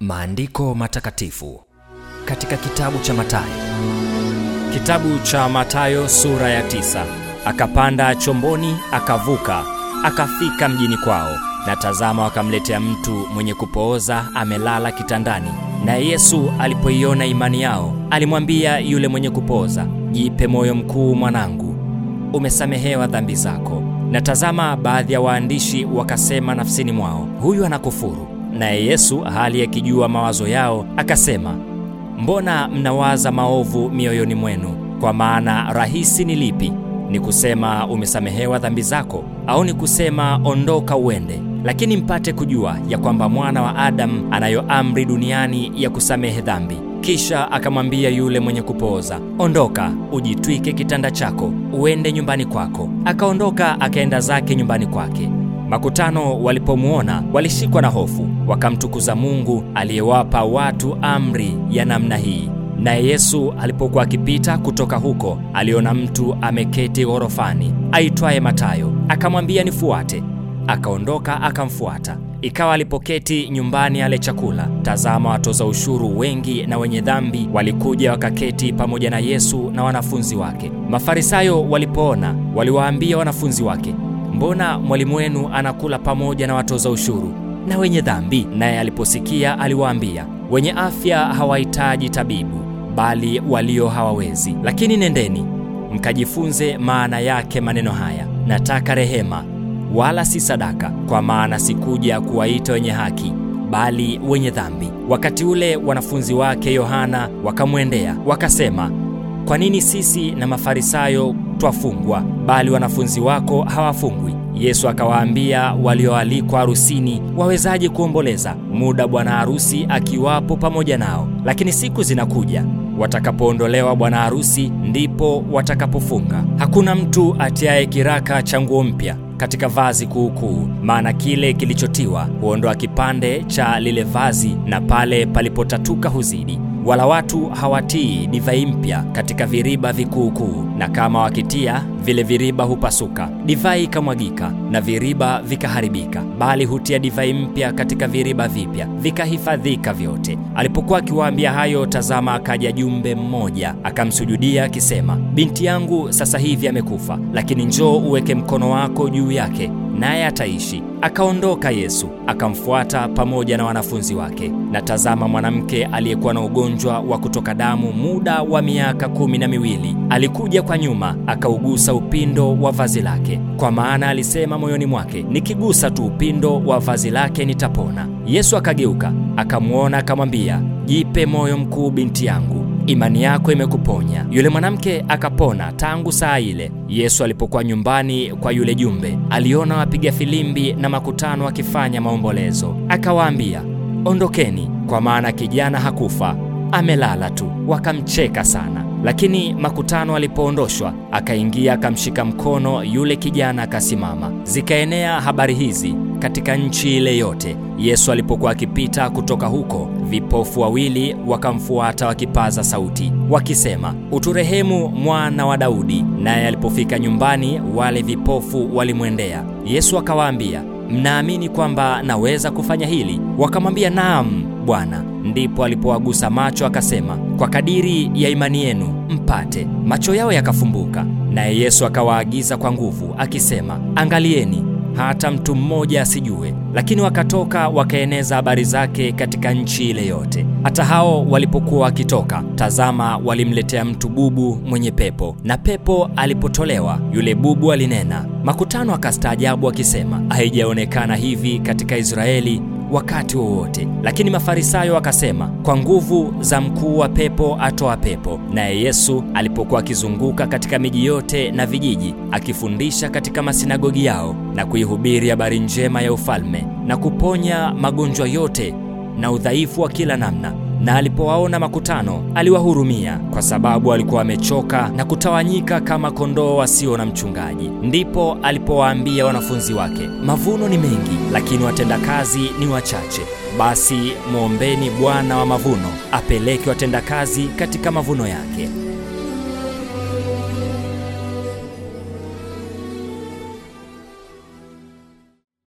Maandiko matakatifu katika kitabu cha Mathayo. Kitabu cha Mathayo sura ya tisa. Akapanda chomboni akavuka, akafika mjini kwao, na tazama, wakamletea mtu mwenye kupooza amelala kitandani. Naye Yesu alipoiona imani yao, alimwambia yule mwenye kupooza, jipe moyo mkuu, mwanangu, umesamehewa dhambi zako. Na tazama, baadhi ya waandishi wakasema nafsini mwao, huyu anakufuru. Naye Yesu hali akijua mawazo yao akasema, mbona mnawaza maovu mioyoni mwenu? Kwa maana rahisi ni lipi, ni kusema umesamehewa dhambi zako, au ni kusema ondoka uende? Lakini mpate kujua ya kwamba mwana wa Adamu anayo amri duniani ya kusamehe dhambi. Kisha akamwambia yule mwenye kupooza, ondoka, ujitwike kitanda chako, uende nyumbani kwako. Akaondoka akaenda zake nyumbani kwake. Makutano walipomwona walishikwa na hofu, wakamtukuza Mungu aliyewapa watu amri ya namna hii. Naye Yesu alipokuwa akipita kutoka huko, aliona mtu ameketi ghorofani aitwaye Matayo, akamwambia, nifuate. Akaondoka akamfuata. Ikawa alipoketi nyumbani ale chakula, tazama, watoza ushuru wengi na wenye dhambi walikuja wakaketi pamoja na Yesu na wanafunzi wake. Mafarisayo walipoona, waliwaambia wanafunzi wake, mbona mwalimu wenu anakula pamoja na watoza ushuru na wenye dhambi? Naye aliposikia aliwaambia, wenye afya hawahitaji tabibu, bali walio hawawezi. Lakini nendeni mkajifunze maana yake maneno haya, nataka rehema wala si sadaka, kwa maana sikuja kuwaita wenye haki, bali wenye dhambi. Wakati ule wanafunzi wake Yohana wakamwendea wakasema, kwa nini sisi na Mafarisayo twafungwa, bali wanafunzi wako hawafungwi? Yesu akawaambia, walioalikwa harusini wawezaje kuomboleza muda bwana harusi akiwapo pamoja nao? Lakini siku zinakuja watakapoondolewa bwana harusi, ndipo watakapofunga. Hakuna mtu atiaye kiraka cha nguo mpya katika vazi kuukuu, maana kile kilichotiwa huondoa kipande cha lile vazi, na pale palipotatuka huzidi. Wala watu hawatii divai mpya katika viriba vikuukuu, na kama wakitia vile viriba hupasuka, divai ikamwagika, na viriba vikaharibika, bali hutia divai mpya katika viriba vipya, vikahifadhika vyote. Alipokuwa akiwaambia hayo, tazama, akaja jumbe mmoja akamsujudia akisema, binti yangu sasa hivi amekufa, lakini njoo uweke mkono wako juu yake naye ataishi. Akaondoka Yesu akamfuata pamoja na wanafunzi wake. Na tazama, mwanamke aliyekuwa na ugonjwa wa kutoka damu muda wa miaka kumi na miwili alikuja kwa nyuma, akaugusa upindo wa vazi lake, kwa maana alisema moyoni mwake, nikigusa tu upindo wa vazi lake nitapona. Yesu akageuka akamwona, akamwambia, jipe moyo mkuu, binti yangu imani yako imekuponya. Yule mwanamke akapona tangu saa ile. Yesu alipokuwa nyumbani kwa yule jumbe, aliona wapiga filimbi na makutano wakifanya maombolezo. Akawaambia, ondokeni, kwa maana kijana hakufa, amelala tu. Wakamcheka sana. Lakini makutano alipoondoshwa, akaingia akamshika mkono yule kijana, akasimama. Zikaenea habari hizi katika nchi ile yote. Yesu alipokuwa akipita kutoka huko, vipofu wawili wakamfuata wakipaza sauti wakisema, uturehemu, mwana wa Daudi. Naye alipofika nyumbani, wale vipofu walimwendea Yesu akawaambia, mnaamini kwamba naweza kufanya hili? Wakamwambia, naam Bwana. Ndipo alipowagusa macho akasema, kwa kadiri ya imani yenu mpate. Macho yao yakafumbuka. Naye Yesu akawaagiza kwa nguvu akisema, angalieni hata mtu mmoja asijue. Lakini wakatoka wakaeneza habari zake katika nchi ile yote. Hata hao walipokuwa wakitoka, tazama, walimletea mtu bubu mwenye pepo, na pepo alipotolewa, yule bubu alinena. Makutano akastaajabu akisema, haijaonekana hivi katika Israeli wakati wowote. Lakini Mafarisayo wakasema, kwa nguvu za mkuu wa pepo atoa pepo. Naye Yesu alipokuwa akizunguka katika miji yote na vijiji, akifundisha katika masinagogi yao na kuihubiri habari njema ya ufalme na kuponya magonjwa yote na udhaifu wa kila namna na alipowaona makutano aliwahurumia, kwa sababu alikuwa amechoka na kutawanyika kama kondoo wasio na mchungaji. Ndipo alipowaambia wanafunzi wake, mavuno ni mengi, lakini watendakazi ni wachache. Basi mwombeni Bwana wa mavuno apeleke watendakazi katika mavuno yake.